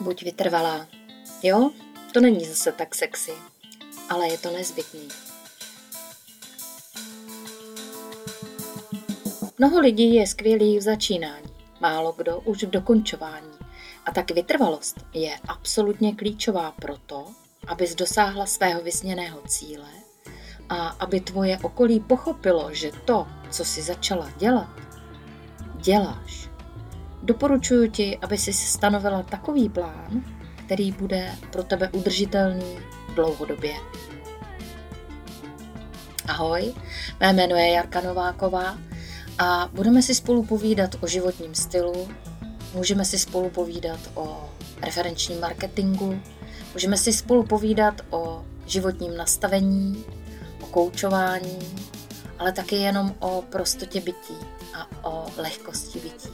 Buď vytrvalá. Jo, to není zase tak sexy, ale je to nezbytný. Mnoho lidí je skvělých v začínání, málo kdo už v dokončování. A tak vytrvalost je absolutně klíčová proto, abys dosáhla svého vysněného cíle a aby tvoje okolí pochopilo, že to, co si začala dělat, děláš. Doporučuji ti, aby si stanovila takový plán, který bude pro tebe udržitelný dlouhodobě. Ahoj, mé jméno je Jarka Nováková a budeme si spolu povídat o životním stylu, můžeme si spolu povídat o referenčním marketingu, můžeme si spolu povídat o životním nastavení, o koučování, ale taky jenom o prostotě bytí a o lehkosti bytí.